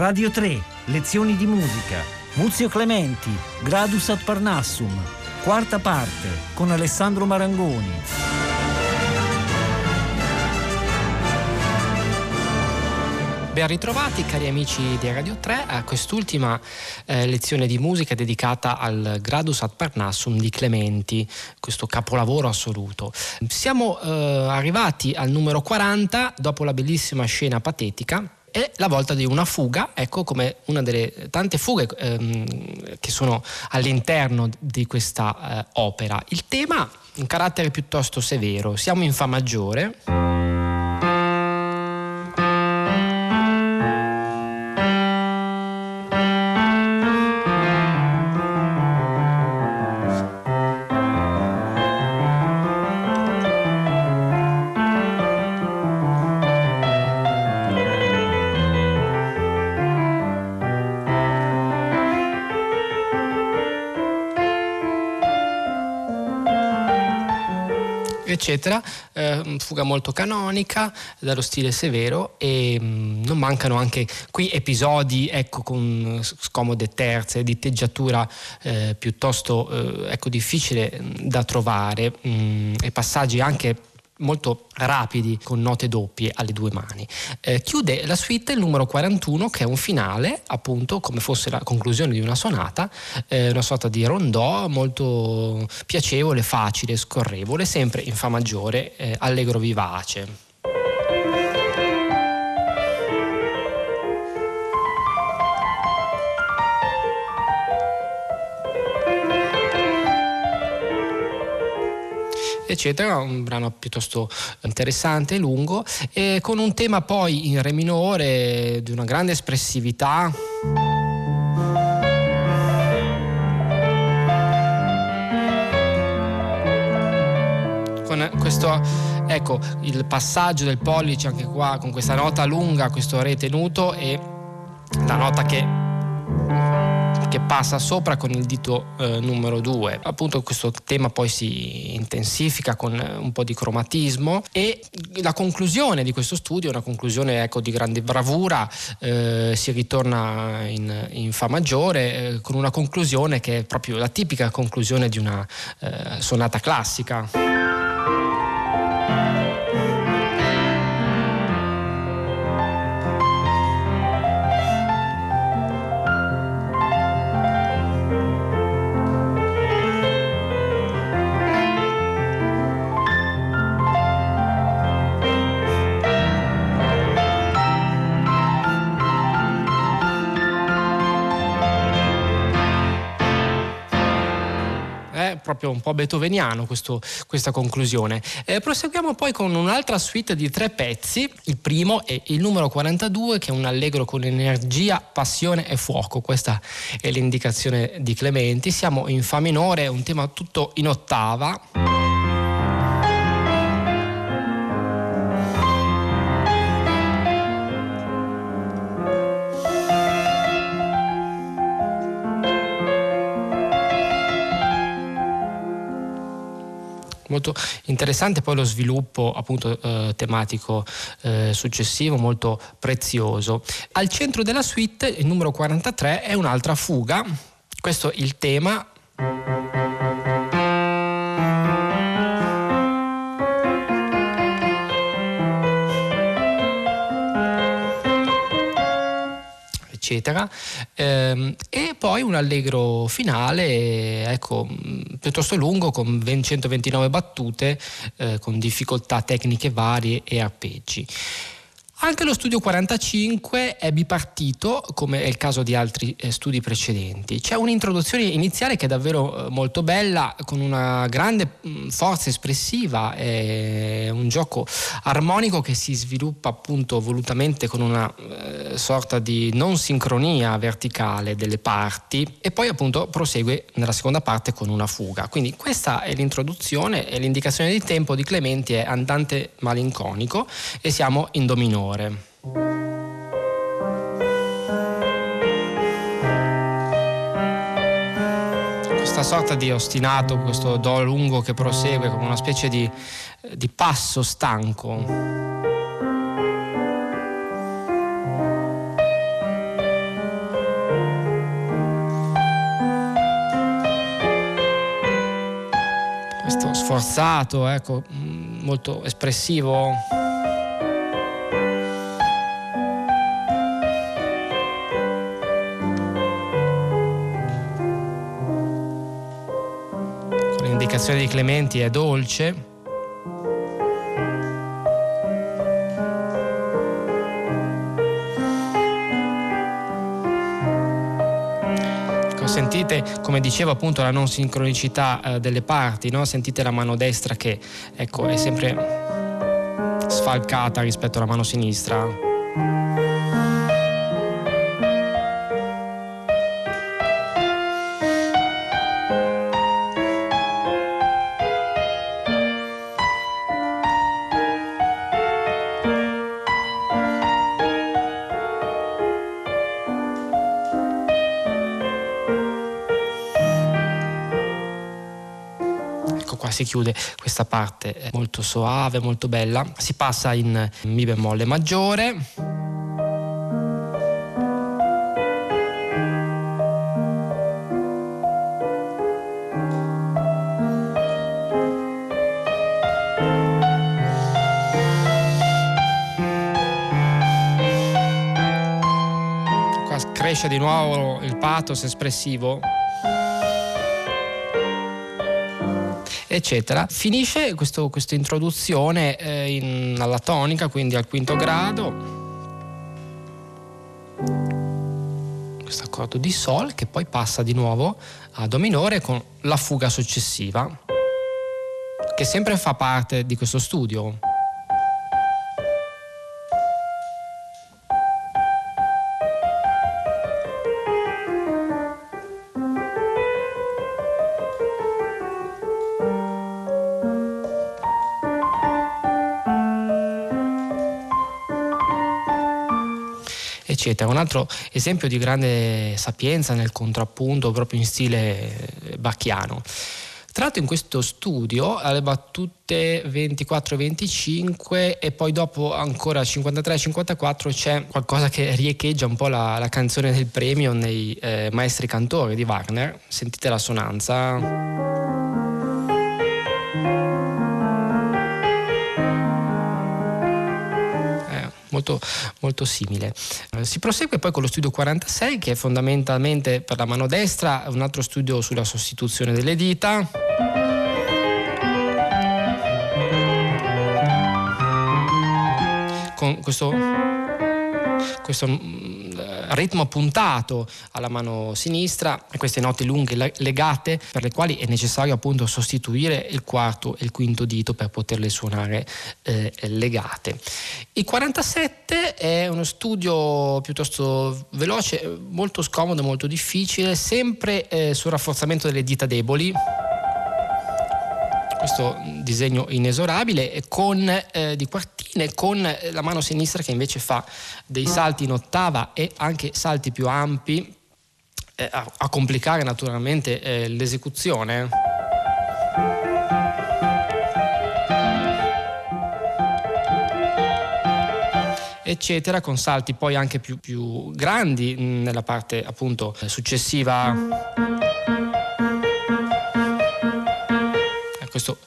Radio 3, lezioni di musica. Muzio Clementi, Gradus ad Parnassum. Quarta parte, con Alessandro Marangoni. Ben ritrovati cari amici di Radio 3 a quest'ultima eh, lezione di musica dedicata al Gradus ad Parnassum di Clementi, questo capolavoro assoluto. Siamo eh, arrivati al numero 40 dopo la bellissima scena patetica è la volta di una fuga, ecco come una delle tante fughe ehm, che sono all'interno di questa eh, opera. Il tema, un carattere piuttosto severo, siamo in Fa maggiore. Eccetera, eh, fuga molto canonica, dallo stile severo e mh, mm, non mancano anche qui episodi ecco, con scomode terze, di teggiatura eh, piuttosto eh, ecco, difficile mm, da trovare mh, mm, e passaggi anche molto rapidi con note doppie alle due mani. Eh, chiude la suite il numero 41 che è un finale, appunto come fosse la conclusione di una sonata, eh, una sorta di rondò molto piacevole, facile, scorrevole, sempre in fa maggiore, eh, allegro vivace. Eccetera, un brano piuttosto interessante, lungo, e con un tema poi in re minore di una grande espressività. Con questo, ecco, il passaggio del pollice anche qua, con questa nota lunga, questo re tenuto e la nota che che passa sopra con il dito eh, numero 2. Appunto questo tema poi si intensifica con eh, un po' di cromatismo e la conclusione di questo studio una conclusione ecco, di grande bravura, eh, si ritorna in, in Fa maggiore eh, con una conclusione che è proprio la tipica conclusione di una eh, sonata classica. Proprio un po' beethoveniano questo, questa conclusione. Eh, proseguiamo poi con un'altra suite di tre pezzi, il primo è il numero 42 che è un allegro con energia, passione e fuoco, questa è l'indicazione di Clementi, siamo in Fa minore, un tema tutto in ottava. Molto interessante poi lo sviluppo appunto eh, tematico eh, successivo molto prezioso. Al centro della suite, il numero 43, è un'altra fuga. Questo è il tema eccetera. Ehm, e poi un allegro finale, ecco, piuttosto lungo, con 129 battute, eh, con difficoltà tecniche varie e arpeggi. Anche lo studio 45 è bipartito, come è il caso di altri eh, studi precedenti. C'è un'introduzione iniziale che è davvero eh, molto bella, con una grande mm, forza espressiva, è un gioco armonico che si sviluppa appunto volutamente con una eh, sorta di non sincronia verticale delle parti e poi appunto prosegue nella seconda parte con una fuga. Quindi questa è l'introduzione e l'indicazione di tempo di Clementi è andante malinconico e siamo in do Signore. questa sorta di ostinato, questo do lungo che prosegue come una specie di, di passo stanco. Questo sforzato, ecco, molto espressivo. L'indicazione di Clementi è dolce. sentite, come dicevo appunto, la non sincronicità eh, delle parti, no? sentite la mano destra che ecco, è sempre sfalcata rispetto alla mano sinistra. Si chiude questa parte molto soave, molto bella. Si passa in Mi bemolle maggiore. Cresce di nuovo il pathos espressivo. Eccetera. Finisce questa introduzione eh, in, alla tonica, quindi al quinto grado. Questo accordo di Sol che poi passa di nuovo a Do minore con la fuga successiva, che sempre fa parte di questo studio. Eccetera. Un altro esempio di grande sapienza nel contrappunto proprio in stile bacchiano. Tra l'altro in questo studio alle battute 24-25 e poi dopo ancora 53-54 c'è qualcosa che riecheggia un po' la, la canzone del premio nei eh, maestri cantori di Wagner. Sentite la sonanza. Molto, molto simile. Eh, si prosegue poi con lo studio 46 che è fondamentalmente per la mano destra un altro studio sulla sostituzione delle dita. Con questo, questo ritmo puntato alla mano sinistra queste note lunghe legate per le quali è necessario appunto sostituire il quarto e il quinto dito per poterle suonare eh, legate. Il 47 è uno studio piuttosto veloce, molto scomodo, molto difficile, sempre eh, sul rafforzamento delle dita deboli questo disegno inesorabile con, eh, di quartine con eh, la mano sinistra che invece fa dei salti in ottava e anche salti più ampi eh, a, a, complicare naturalmente eh, l'esecuzione. eccetera con salti poi anche più, più grandi nella parte appunto successiva. Questo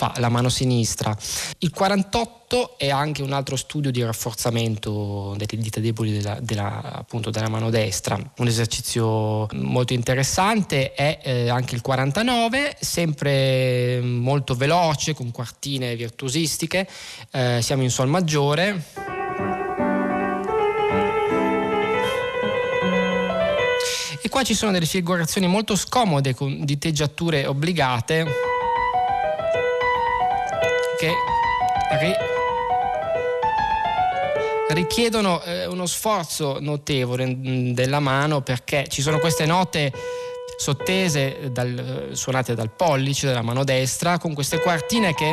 fa la mano sinistra. Il 48 è anche un altro studio di rafforzamento delle dita deboli della, della, appunto della mano destra, un esercizio molto interessante è eh, anche il 49, sempre molto veloce con quartine virtuosistiche, eh, siamo in sol maggiore. E qua ci sono delle figurazioni molto scomode con diteggiature obbligate che ri- richiedono eh, uno sforzo notevole mm, della mano perché ci sono queste note sottese dal, eh, suonate dal pollice della mano destra con queste quartine che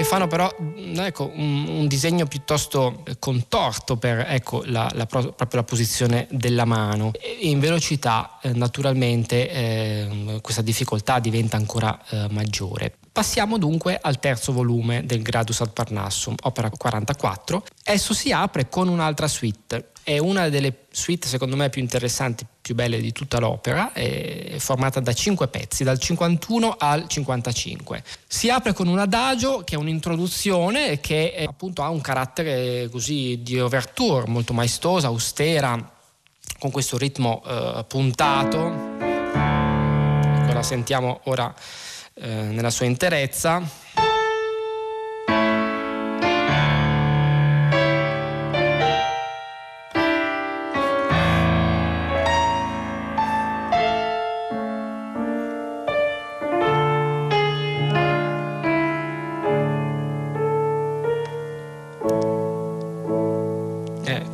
che fanno però mm, ecco, un, un, disegno piuttosto contorto per ecco, la, la, proprio la posizione della mano. E in velocità eh, naturalmente eh, questa difficoltà diventa ancora eh, maggiore. Passiamo dunque al terzo volume del Gradus ad Parnassum, opera 44. Esso si apre con un'altra suite è una delle suite secondo me più interessanti, più belle di tutta l'opera, è formata da cinque pezzi, dal 51 al 55. Si apre con un adagio che è un'introduzione che è, appunto ha un carattere così di overture, molto maestosa, austera, con questo ritmo eh, puntato. Ecco, la sentiamo ora eh, nella sua interezza.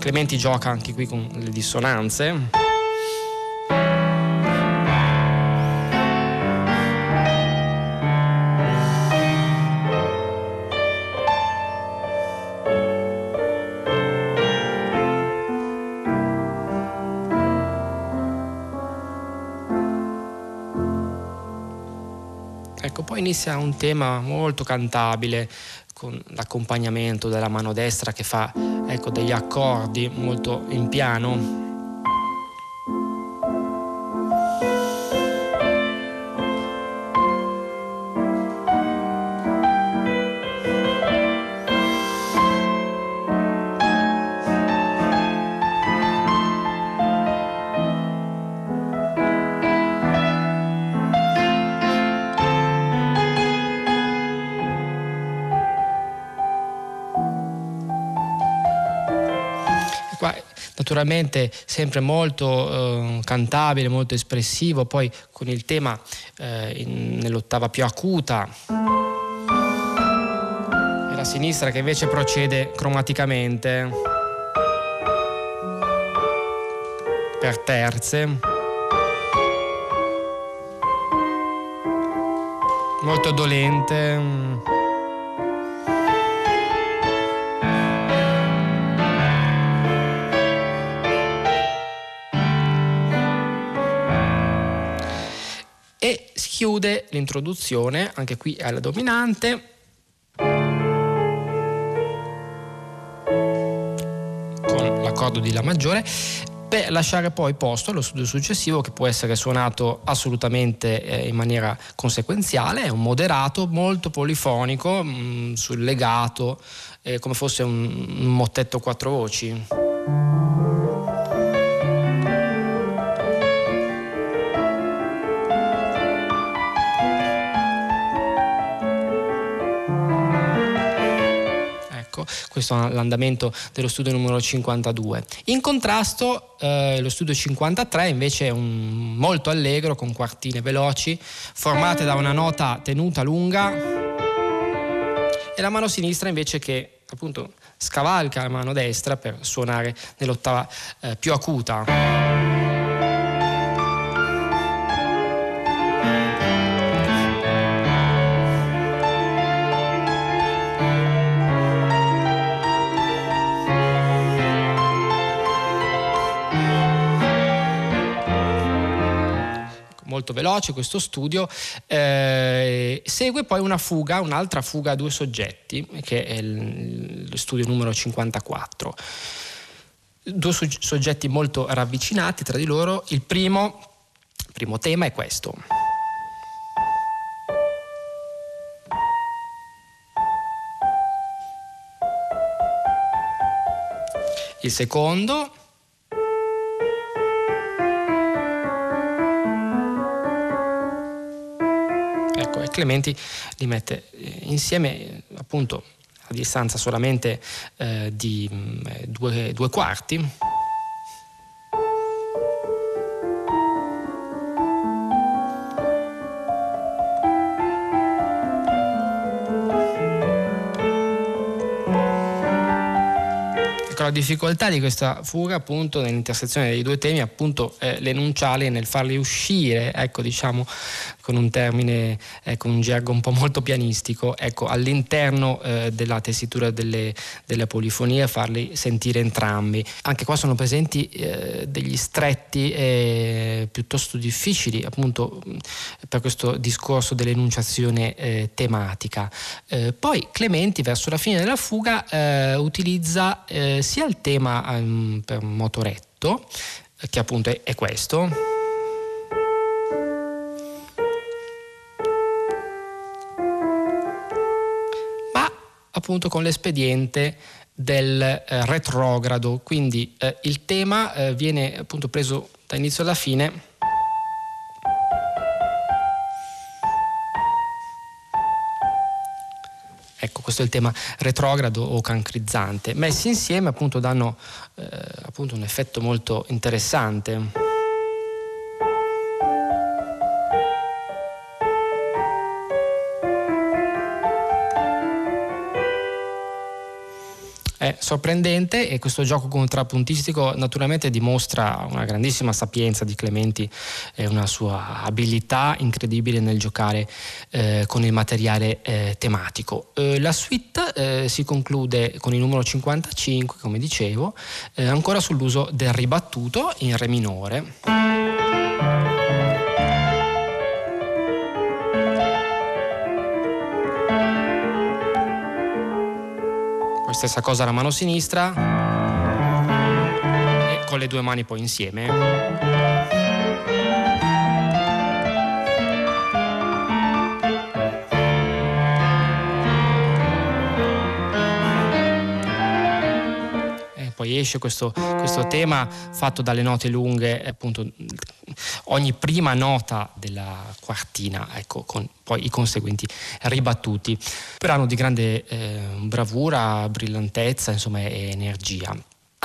Clementi gioca anche qui con le dissonanze. Ecco, poi inizia un tema molto cantabile con l'accompagnamento della mano destra che fa ecco, degli accordi molto in piano. Naturalmente sempre molto eh, cantabile, molto espressivo, poi con il tema eh, in, nell'ottava più acuta e la sinistra che invece procede cromaticamente per terze. Molto dolente. Chiude l'introduzione, anche qui alla dominante, con l'accordo di La maggiore, per lasciare poi posto allo studio successivo che può essere suonato assolutamente eh, in maniera conseguenziale, è un moderato molto polifonico mh, mm, sul legato, eh, come fosse un, un mottetto quattro voci. Questo è l'andamento dello studio numero 52. In contrasto eh, lo studio 53 invece è un, molto allegro con quartine veloci formate da una nota tenuta lunga e la mano sinistra invece che appunto scavalca la mano destra per suonare nell'ottava eh, più acuta. Molto veloce questo studio, eh, segue poi una fuga, un'altra fuga a due soggetti, che è il, lo studio numero 54. Due soggetti molto ravvicinati tra di loro. Il primo, primo tema è questo. Il secondo Clementi li mette eh, insieme appunto a distanza solamente eh, di mm, due, due quarti. la difficoltà di questa fuga appunto nell'intersezione dei due temi appunto è l'enunciale nel farli uscire ecco diciamo con un termine, ecco, un gergo un po' molto pianistico, ecco, all'interno eh, della tessitura delle, delle polifonie farli sentire entrambi. Anche qua sono presenti eh, degli stretti eh, piuttosto difficili appunto per questo discorso dell'enunciazione eh, tematica. Eh, poi Clementi verso la fine della fuga eh, utilizza sia il tema um, per motoretto, che appunto è, è questo. Appunto con l'espediente del eh, retrogrado, quindi eh, il tema eh, viene appunto preso da inizio alla fine. Ecco, questo è il tema retrogrado o cancrizzante. Messi insieme appunto danno eh, appunto un effetto molto interessante. È sorprendente e questo gioco contrappuntistico naturalmente dimostra una grandissima sapienza di Clementi e una sua abilità incredibile nel giocare eh, con il materiale eh, tematico. Eh, la suite eh, si conclude con il numero 55, come dicevo, eh, ancora sull'uso del ribattuto in re minore. Stessa cosa la mano sinistra e con le due mani poi insieme. poi esce questo, questo, tema fatto dalle note lunghe, appunto ogni prima nota della quartina, ecco, con poi i conseguenti ribattuti, brano di grande eh, bravura, brillantezza, insomma, e energia.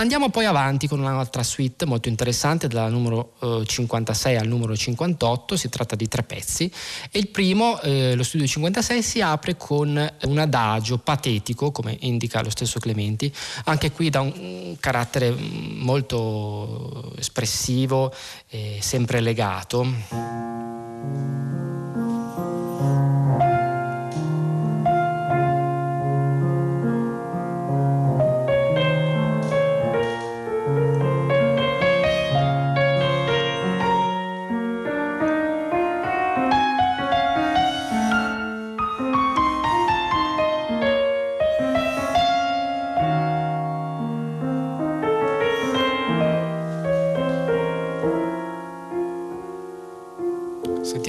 Andiamo poi avanti con un'altra suite molto interessante, dal numero eh, 56 al numero 58, si tratta di tre pezzi e il primo, eh, lo studio 56, si apre con un adagio patetico, come indica lo stesso Clementi, anche qui da un carattere mm, molto espressivo e sempre legato.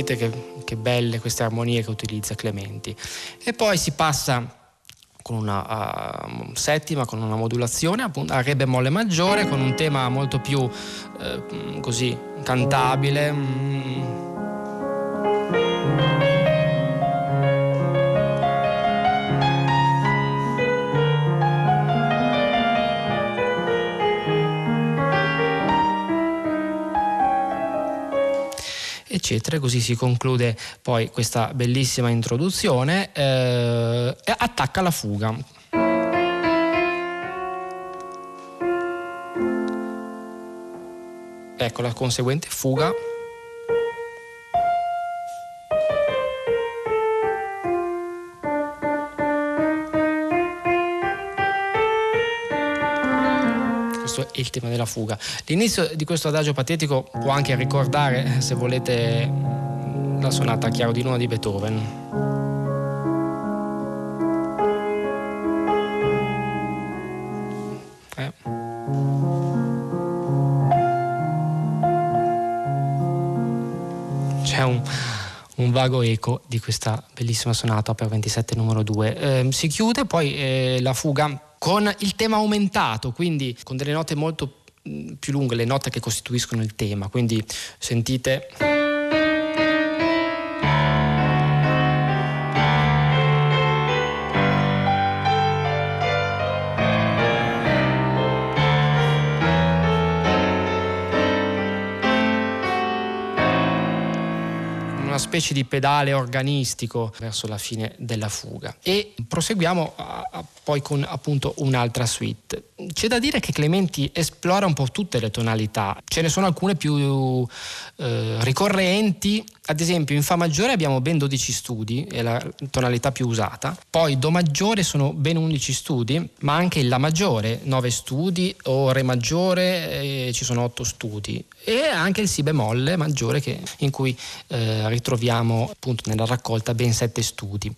Sentite che, che belle queste armonie che utilizza Clementi. E poi si passa con una uh, settima, con una modulazione appunto, a Re bemolle maggiore, con un tema molto più uh, così cantabile. Mm. Eccetera. Così si conclude poi questa bellissima introduzione eh, attacca la fuga. Ecco la conseguente fuga. Questo è il tema della fuga. L'inizio di questo adagio patetico può anche ricordare, se volete, la sonata Chiaro di Luna di Beethoven. Eh. C'è un, un, vago eco di questa bellissima sonata per 27 numero 2. Eh, si chiude poi eh, la fuga con il tema aumentato, quindi con delle note molto mm, più lunghe, le note che costituiscono il tema, quindi sentite... specie di pedale organistico verso la fine della fuga. E proseguiamo a, a, poi con appunto un'altra suite. C'è da dire che Clementi esplora un po' tutte le tonalità, ce ne sono alcune più eh, ricorrenti Ad esempio in Fa maggiore abbiamo ben 12 studi, è la tonalità più usata, poi Do maggiore sono ben 11 studi, ma anche il La maggiore 9 studi o Re maggiore eh, ci sono 8 studi. E anche il Si bemolle maggiore che, in cui eh, ritroviamo appunto nella raccolta ben 7 studi.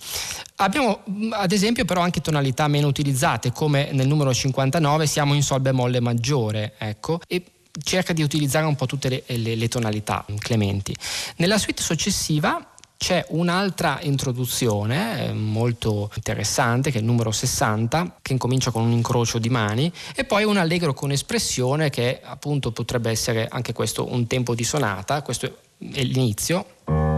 Abbiamo ad esempio però anche tonalità meno utilizzate come nel numero 59 siamo in Sol bemolle maggiore, ecco, e cerca di utilizzare un po' tutte le, le, le tonalità clementi. Nella suite successiva c'è un'altra introduzione eh, molto interessante che è il numero 60 che incomincia con un incrocio di mani e poi un allegro con espressione che appunto potrebbe essere anche questo un tempo di sonata, questo è l'inizio.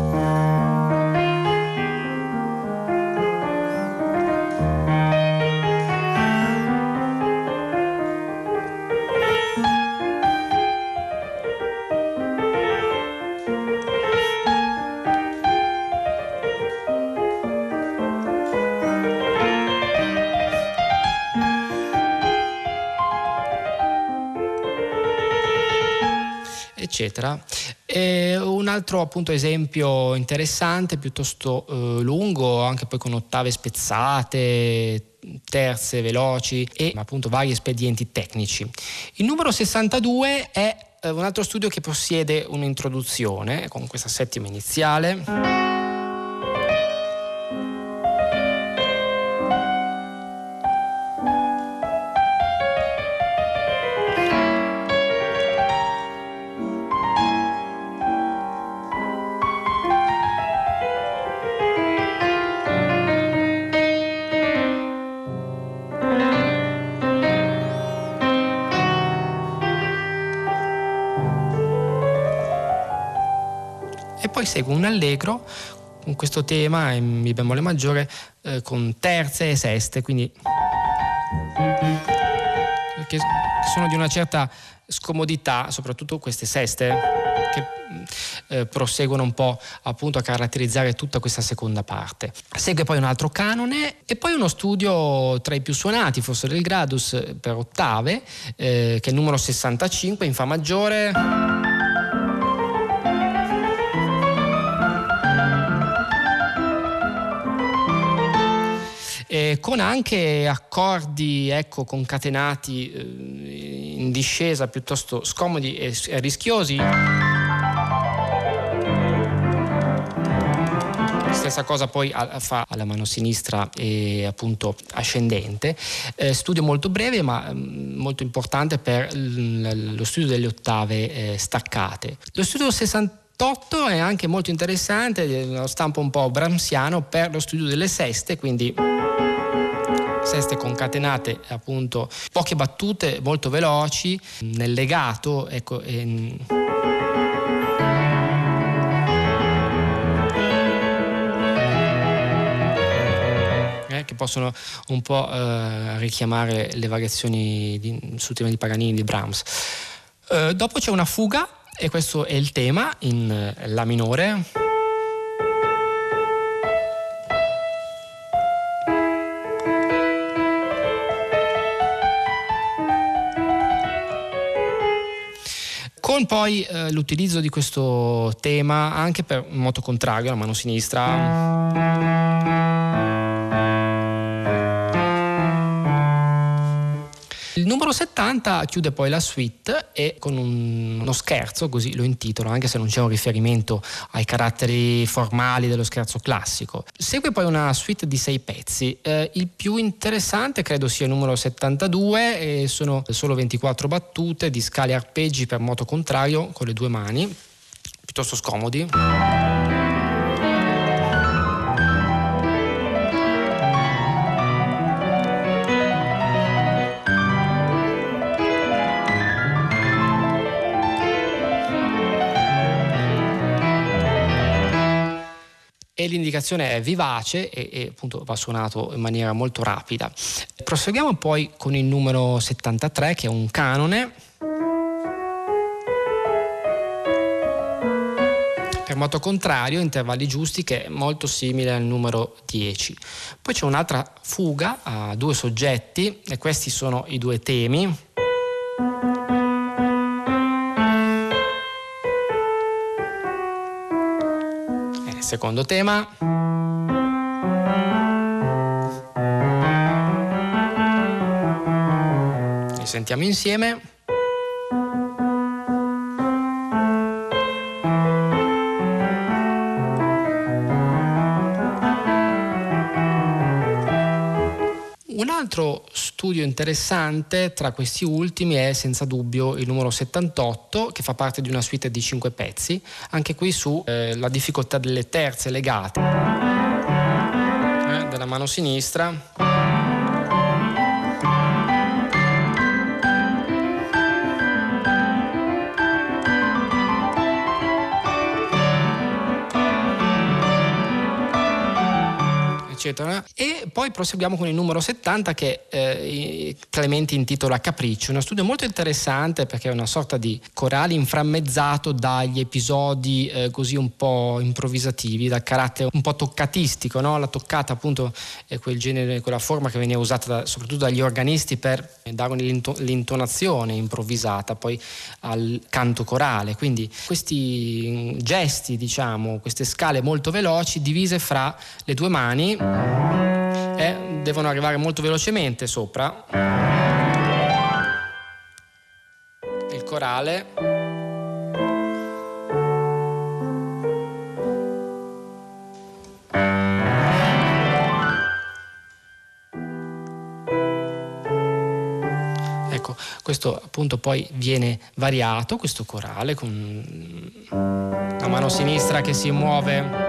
Eccetera. E un altro appunto esempio interessante, piuttosto eh, lungo, anche poi con ottave spezzate, terze veloci e appunto vari espedienti tecnici. Il numero 62 è eh, un altro studio che possiede un'introduzione con questa settima iniziale. Segue un allegro con questo tema in Mi bemolle maggiore eh, con terze e seste, quindi che sono di una certa scomodità, soprattutto queste seste che eh, proseguono un po' appunto a caratterizzare tutta questa seconda parte. Segue poi un altro canone e poi uno studio tra i più suonati, forse del Gradus per ottave, eh, che è il numero 65 in Fa maggiore. Eh, con anche accordi ecco, concatenati eh, in discesa piuttosto scomodi e, e rischiosi. stessa cosa poi fa alla mano sinistra e appunto ascendente. Eh, studio molto breve ma mm, molto importante per lo studio delle ottave eh, staccate. Lo studio 68 è anche molto interessante, lo stampo un po' bramsiano per lo studio delle seste, quindi seste concatenate appunto poche battute molto veloci nel legato ecco e, eh, che possono un po' eh, richiamare le variazioni di, sul tema di Paganini di Brahms. Eh, dopo c'è una fuga e questo è il tema in eh, La minore. Con poi eh, l'utilizzo di questo tema anche per moto contrario, la mano sinistra. 70 chiude poi la suite e con un, uno scherzo, così lo intitolo, anche se non c'è un riferimento ai caratteri formali dello scherzo classico. Segue poi una suite di sei pezzi. Eh, il più interessante credo sia il numero 72 e sono solo 24 battute di scali arpeggi per moto contrario con le due mani, piuttosto scomodi. L'indicazione è vivace e, e, appunto va suonato in maniera molto rapida. Proseguiamo poi con il numero 73 che è un canone. Per moto contrario, intervalli giusti, che è molto simile al numero 10. Poi c'è un'altra fuga a due soggetti e questi sono i due temi. Secondo tema. Li sentiamo insieme. Altro studio interessante tra questi ultimi è senza dubbio il numero 78 che fa parte di una suite di 5 pezzi, anche qui sulla eh, difficoltà delle terze legate eh, della mano sinistra. Eccetera. E poi proseguiamo con il numero 70 che eh, Clementi intitola Capriccio, uno studio molto interessante perché è una sorta di corale inframmezzato dagli episodi eh, così un po' improvvisativi, dal carattere un po' toccatistico, no? la toccata appunto è quel genere, quella forma che veniva usata da, soprattutto dagli organisti per dare l'intonazione improvvisata poi al canto corale, quindi questi gesti, diciamo, queste scale molto veloci divise fra le due mani e devono arrivare molto velocemente sopra. Il corale. Ecco, questo appunto poi viene variato, questo corale con la mano sinistra che si muove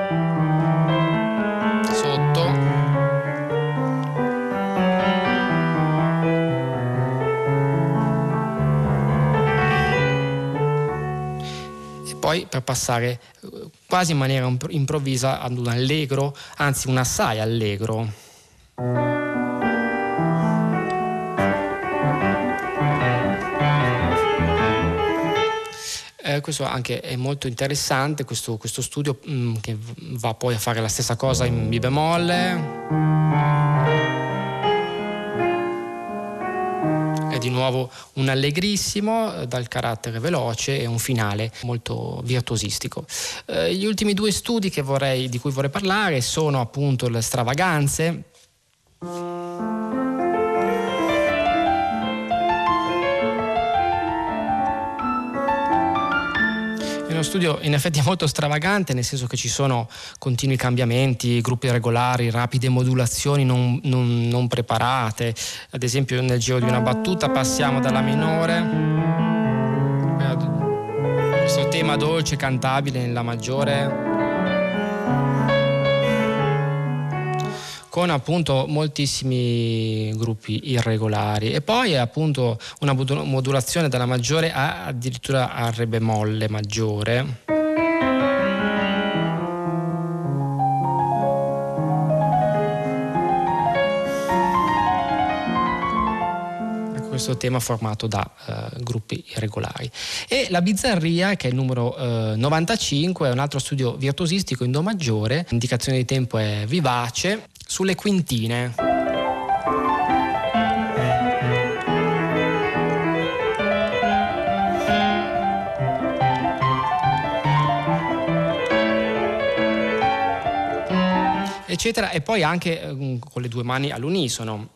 poi per passare eh, quasi in maniera improvvisa ad un allegro, anzi un assai allegro. Eh, questo anche è molto interessante, questo, questo studio mh, mm, che va poi a fare la stessa cosa in Mi bemolle. Di nuovo un allegrissimo eh, dal carattere veloce e un finale molto virtuosistico. Eh, gli ultimi due studi vorrei, di cui vorrei parlare sono appunto le stravaganze. Uno studio in effetti molto stravagante, nel senso che ci sono continui cambiamenti, gruppi regolari, rapide modulazioni non, non, non preparate. Ad esempio nel giro di una battuta passiamo dalla minore questo tema dolce cantabile nella maggiore con appunto moltissimi gruppi irregolari e poi appunto una modulazione dalla maggiore a addirittura a re bemolle maggiore. Questo tema formato da uh, gruppi irregolari. E la bizzarria, che è il numero uh, 95, è un altro studio virtuosistico in Do maggiore, l'indicazione di tempo è vivace, sulle quintine. eccetera e poi anche eh, con le due mani all'unisono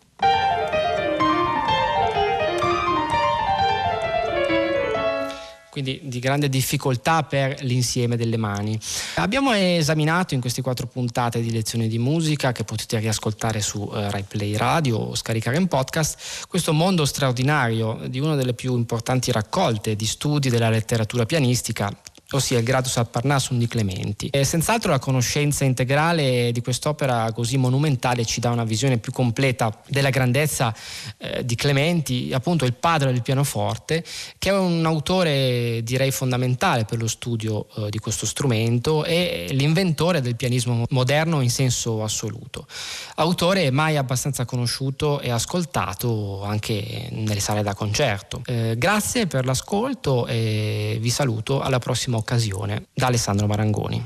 quindi di grande difficoltà per l'insieme delle mani. Abbiamo esaminato in queste quattro puntate di lezioni di musica che potete riascoltare su uh, Rai Play Radio o scaricare in podcast questo mondo straordinario di una delle più importanti raccolte di studi della letteratura pianistica ossia il Gradus ad Parnassum di Clementi. E senz'altro la conoscenza integrale di quest'opera così monumentale ci dà una visione più completa della grandezza eh, di Clementi, appunto il padre del pianoforte, che è un autore direi fondamentale per lo studio eh, di questo strumento e l'inventore del pianismo moderno in senso assoluto. Autore mai abbastanza conosciuto e ascoltato anche nelle sale da concerto. Eh, grazie per l'ascolto e vi saluto alla prossima occasione. Da Alessandro Marangoni.